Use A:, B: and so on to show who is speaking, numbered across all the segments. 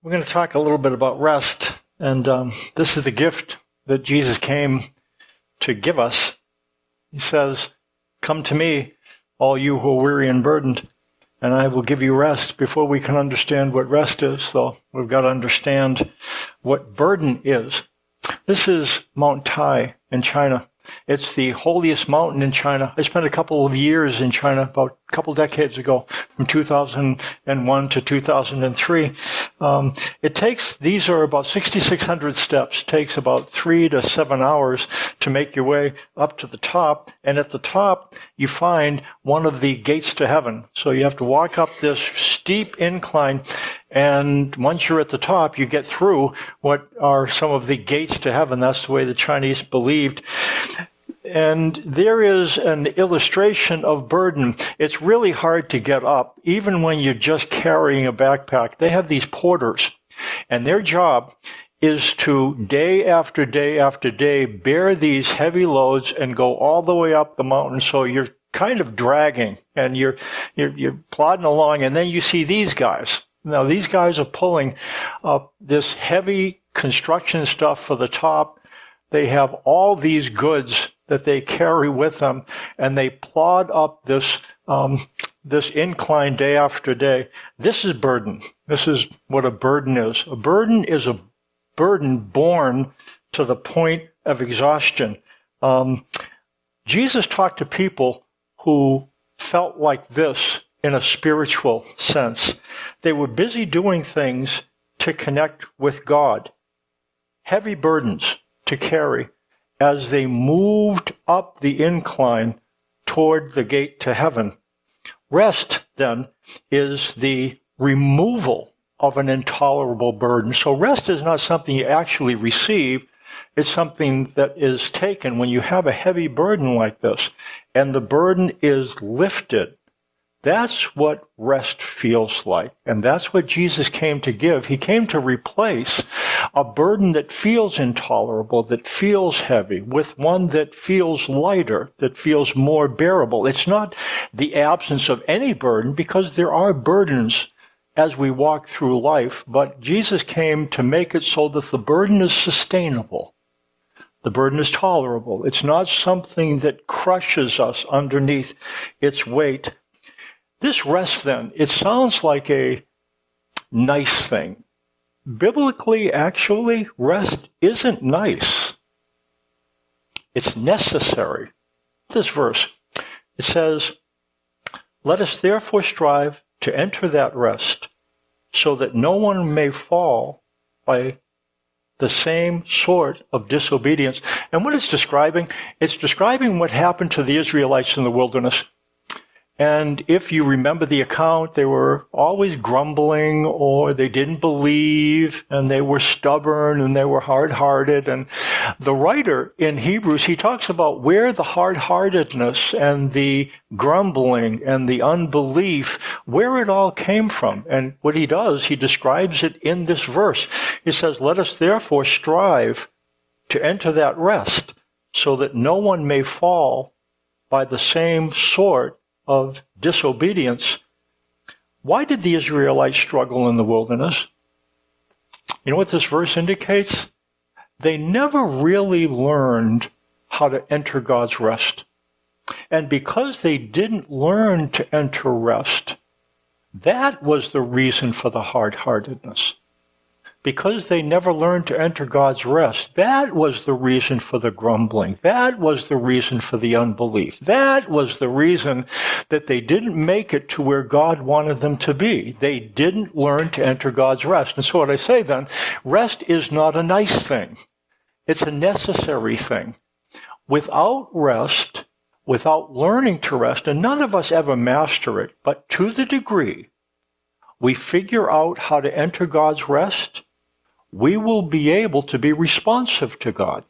A: We're going to talk a little bit about rest, and um, this is the gift that Jesus came to give us. He says, Come to me, all you who are weary and burdened, and I will give you rest. Before we can understand what rest is, though, we've got to understand what burden is. This is Mount Tai in China. It's the holiest mountain in China. I spent a couple of years in China about couple decades ago, from 2001 to 2003. Um, it takes, these are about 6,600 steps, takes about three to seven hours to make your way up to the top. And at the top, you find one of the gates to heaven. So you have to walk up this steep incline and once you're at the top, you get through what are some of the gates to heaven. That's the way the Chinese believed. And there is an illustration of burden. It's really hard to get up, even when you're just carrying a backpack. They have these porters, and their job is to day after day after day bear these heavy loads and go all the way up the mountain. So you're kind of dragging and you're, you're, you're plodding along. And then you see these guys. Now these guys are pulling up this heavy construction stuff for the top. They have all these goods that they carry with them, and they plod up this um, this incline day after day. This is burden. This is what a burden is. A burden is a burden borne to the point of exhaustion. Um, Jesus talked to people who felt like this in a spiritual sense. They were busy doing things to connect with God, heavy burdens to carry as they moved up the incline toward the gate to heaven. Rest, then, is the removal of an intolerable burden. So rest is not something you actually receive. It's something that is taken when you have a heavy burden like this and the burden is lifted that's what rest feels like. And that's what Jesus came to give. He came to replace a burden that feels intolerable, that feels heavy, with one that feels lighter, that feels more bearable. It's not the absence of any burden because there are burdens as we walk through life, but Jesus came to make it so that the burden is sustainable. The burden is tolerable. It's not something that crushes us underneath its weight this rest, then, it sounds like a nice thing. Biblically, actually, rest isn't nice. It's necessary. This verse, it says, Let us therefore strive to enter that rest, so that no one may fall by the same sort of disobedience. And what it's describing, it's describing what happened to the Israelites in the wilderness and if you remember the account, they were always grumbling or they didn't believe and they were stubborn and they were hard hearted. And the writer in Hebrews, he talks about where the hard heartedness and the grumbling and the unbelief, where it all came from. And what he does, he describes it in this verse. He says, Let us therefore strive to enter that rest so that no one may fall by the same sort of disobedience. Why did the Israelites struggle in the wilderness? You know what this verse indicates? They never really learned how to enter God's rest. And because they didn't learn to enter rest, that was the reason for the hard heartedness because they never learned to enter God's rest. That was the reason for the grumbling. That was the reason for the unbelief. That was the reason that they didn't make it to where God wanted them to be. They didn't learn to enter God's rest. And so what I say then, rest is not a nice thing. It's a necessary thing. Without rest, without learning to rest, and none of us ever master it, but to the degree we figure out how to enter God's rest, we will be able to be responsive to God.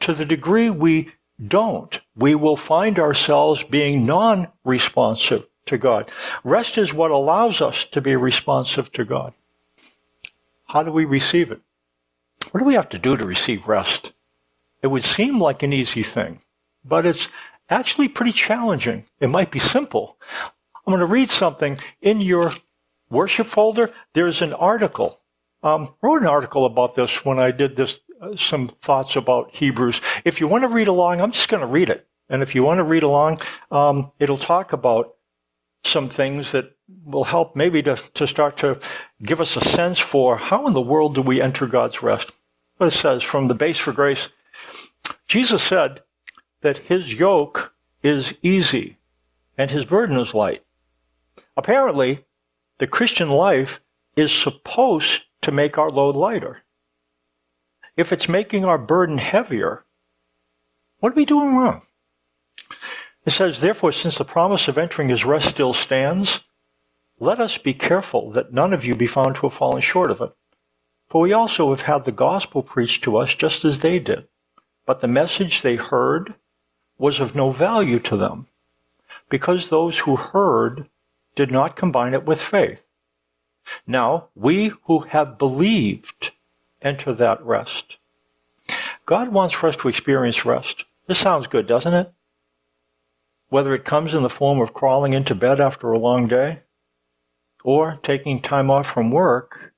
A: To the degree we don't, we will find ourselves being non responsive to God. Rest is what allows us to be responsive to God. How do we receive it? What do we have to do to receive rest? It would seem like an easy thing, but it's actually pretty challenging. It might be simple. I'm going to read something in your worship folder. There's an article um, wrote an article about this when I did this, uh, some thoughts about Hebrews. If you want to read along, I'm just going to read it. And if you want to read along, um, it'll talk about some things that will help maybe to, to start to give us a sense for how in the world do we enter God's rest. But it says from the base for grace, Jesus said that his yoke is easy and his burden is light. Apparently, the Christian life is supposed to make our load lighter. If it's making our burden heavier, what are we doing wrong? It says, Therefore, since the promise of entering his rest still stands, let us be careful that none of you be found to have fallen short of it. For we also have had the gospel preached to us just as they did. But the message they heard was of no value to them, because those who heard did not combine it with faith. Now, we who have believed enter that rest. God wants for us to experience rest. This sounds good, doesn't it? whether it comes in the form of crawling into bed after a long day or taking time off from work,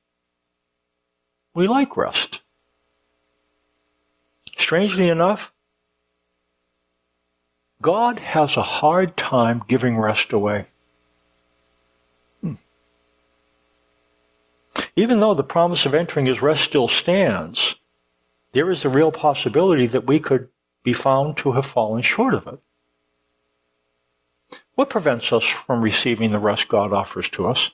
A: we like rest. Strangely enough, God has a hard time giving rest away. Even though the promise of entering his rest still stands, there is the real possibility that we could be found to have fallen short of it. What prevents us from receiving the rest God offers to us?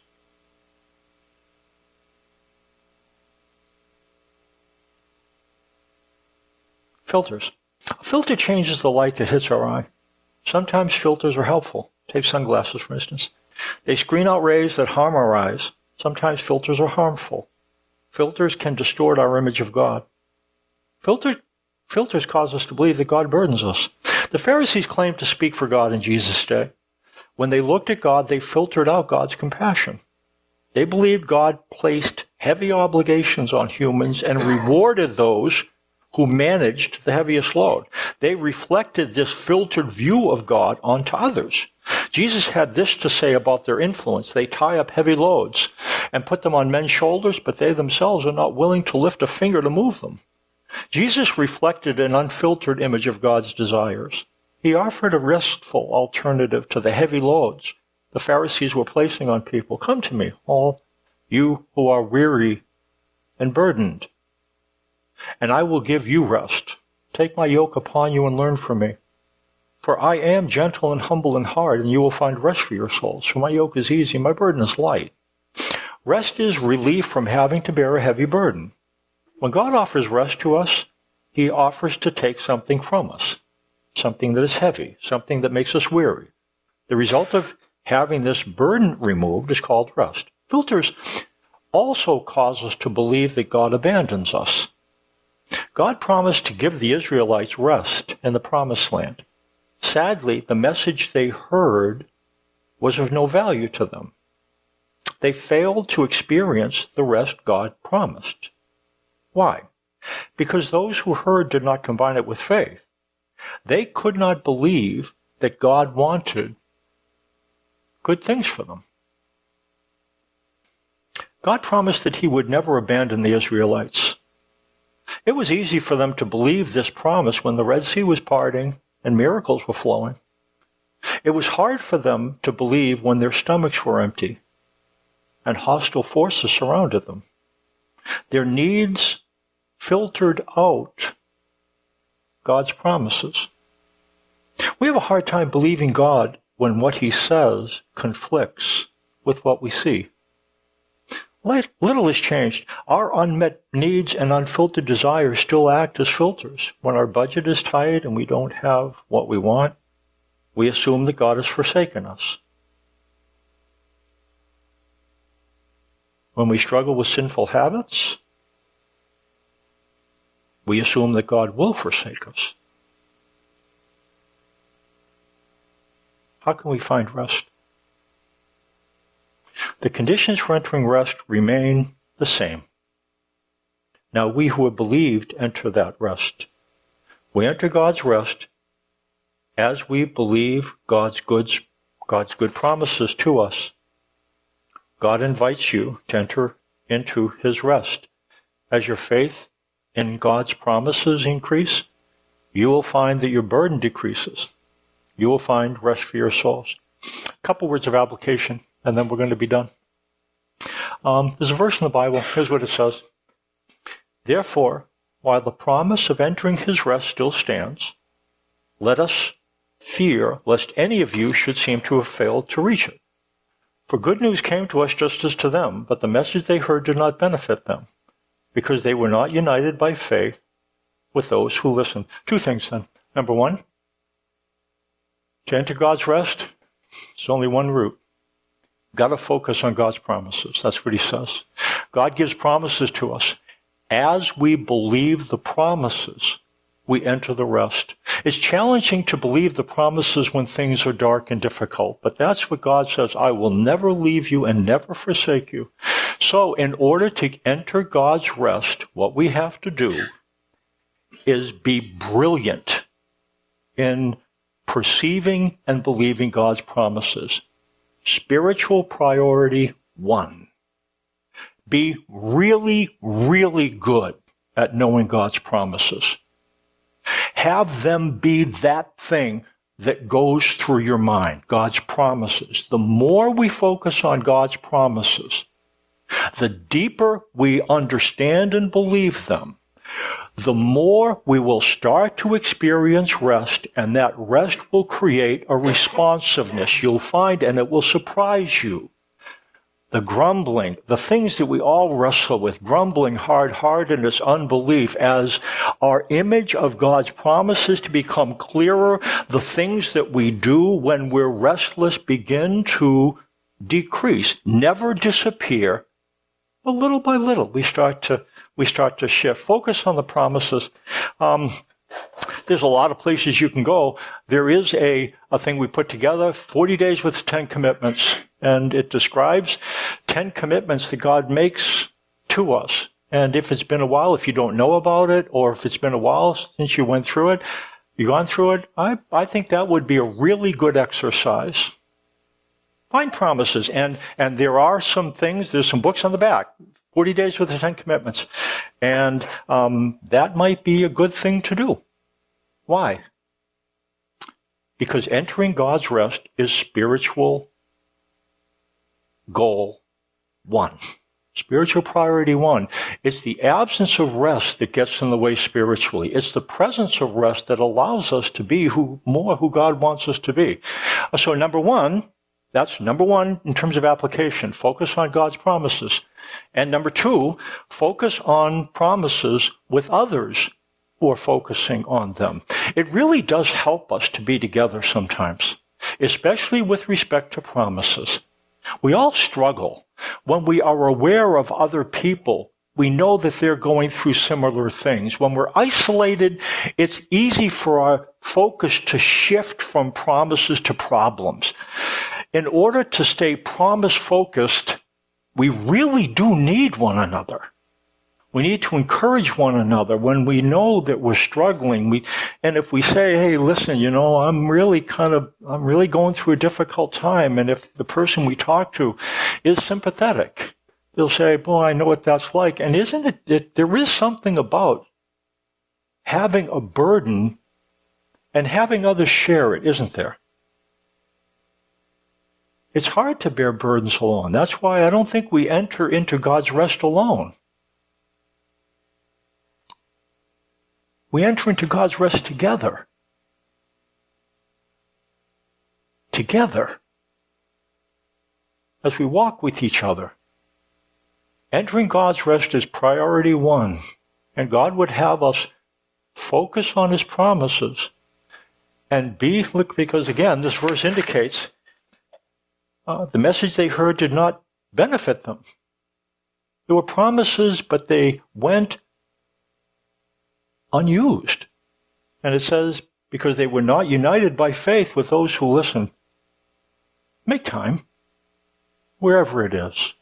A: Filters. A filter changes the light that hits our eye. Sometimes filters are helpful. Take sunglasses, for instance. They screen out rays that harm our eyes. Sometimes filters are harmful. Filters can distort our image of God. Filter, filters cause us to believe that God burdens us. The Pharisees claimed to speak for God in Jesus' day. When they looked at God, they filtered out God's compassion. They believed God placed heavy obligations on humans and rewarded those who managed the heaviest load. They reflected this filtered view of God onto others. Jesus had this to say about their influence. They tie up heavy loads and put them on men's shoulders, but they themselves are not willing to lift a finger to move them. Jesus reflected an unfiltered image of God's desires. He offered a restful alternative to the heavy loads the Pharisees were placing on people. Come to me, all you who are weary and burdened, and I will give you rest. Take my yoke upon you and learn from me. For I am gentle and humble in heart, and you will find rest for your souls. For my yoke is easy, my burden is light. Rest is relief from having to bear a heavy burden. When God offers rest to us, He offers to take something from us something that is heavy, something that makes us weary. The result of having this burden removed is called rest. Filters also cause us to believe that God abandons us. God promised to give the Israelites rest in the promised land. Sadly, the message they heard was of no value to them. They failed to experience the rest God promised. Why? Because those who heard did not combine it with faith. They could not believe that God wanted good things for them. God promised that he would never abandon the Israelites. It was easy for them to believe this promise when the Red Sea was parting and miracles were flowing. It was hard for them to believe when their stomachs were empty and hostile forces surrounded them. Their needs filtered out God's promises. We have a hard time believing God when what he says conflicts with what we see. Little has changed. Our unmet needs and unfiltered desires still act as filters. When our budget is tight and we don't have what we want, we assume that God has forsaken us. When we struggle with sinful habits, we assume that God will forsake us. How can we find rest? The conditions for entering rest remain the same. Now we who have believed enter that rest. We enter God's rest as we believe God's goods, God's good promises to us. God invites you to enter into his rest. As your faith in God's promises increase, you will find that your burden decreases. You will find rest for your souls. A couple words of application, and then we're going to be done. Um, there's a verse in the Bible. Here's what it says. Therefore, while the promise of entering his rest still stands, let us fear lest any of you should seem to have failed to reach it. For good news came to us just as to them, but the message they heard did not benefit them, because they were not united by faith with those who listened. Two things then. Number one, to enter God's rest, there's only one route. Got to focus on God's promises. That's what he says. God gives promises to us. As we believe the promises, we enter the rest. It's challenging to believe the promises when things are dark and difficult, but that's what God says. I will never leave you and never forsake you. So in order to enter God's rest, what we have to do is be brilliant in perceiving and believing God's promises. Spiritual priority one. Be really, really good at knowing God's promises. Have them be that thing that goes through your mind, God's promises. The more we focus on God's promises, the deeper we understand and believe them, the more we will start to experience rest, and that rest will create a responsiveness you'll find, and it will surprise you the grumbling, the things that we all wrestle with, grumbling, hard heartedness, unbelief, as our image of God's promises to become clearer, the things that we do when we're restless begin to decrease, never disappear. But little by little, we start to we start to shift. Focus on the promises. Um, there's a lot of places you can go. There is a, a thing we put together, 40 days with 10 commitments, and it describes 10 commitments that God makes to us. And if it's been a while, if you don't know about it, or if it's been a while since you went through it, you gone through it, I, I think that would be a really good exercise. Find promises, and, and there are some things, there's some books on the back. 40 days with the 10 commitments. And um, that might be a good thing to do. Why? Because entering God's rest is spiritual goal one. Spiritual priority one. It's the absence of rest that gets in the way spiritually. It's the presence of rest that allows us to be who, more who God wants us to be. So number one, that's number one in terms of application. Focus on God's promises. And number two, focus on promises with others who are focusing on them. It really does help us to be together sometimes, especially with respect to promises. We all struggle when we are aware of other people. We know that they're going through similar things. When we're isolated, it's easy for our focus to shift from promises to problems. In order to stay promise focused, we really do need one another. We need to encourage one another when we know that we're struggling. We, and if we say, hey, listen, you know, I'm really kind of, I'm really going through a difficult time. And if the person we talk to is sympathetic, they'll say, boy, I know what that's like. And isn't it, it there is something about having a burden and having others share it, isn't there? It's hard to bear burdens alone. That's why I don't think we enter into God's rest alone. We enter into God's rest together. Together. As we walk with each other. Entering God's rest is priority one. And God would have us focus on His promises and be, look, because again, this verse indicates uh, the message they heard did not benefit them. There were promises, but they went unused. And it says, because they were not united by faith with those who listen. Make time, wherever it is,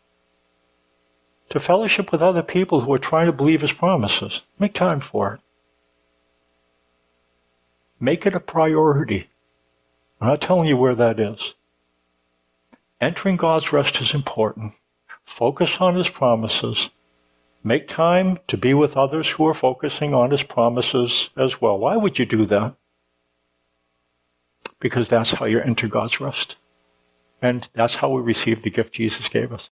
A: to fellowship with other people who are trying to believe his promises. Make time for it. Make it a priority. I'm not telling you where that is. Entering God's rest is important. Focus on his promises. Make time to be with others who are focusing on his promises as well. Why would you do that? Because that's how you enter God's rest. And that's how we receive the gift Jesus gave us.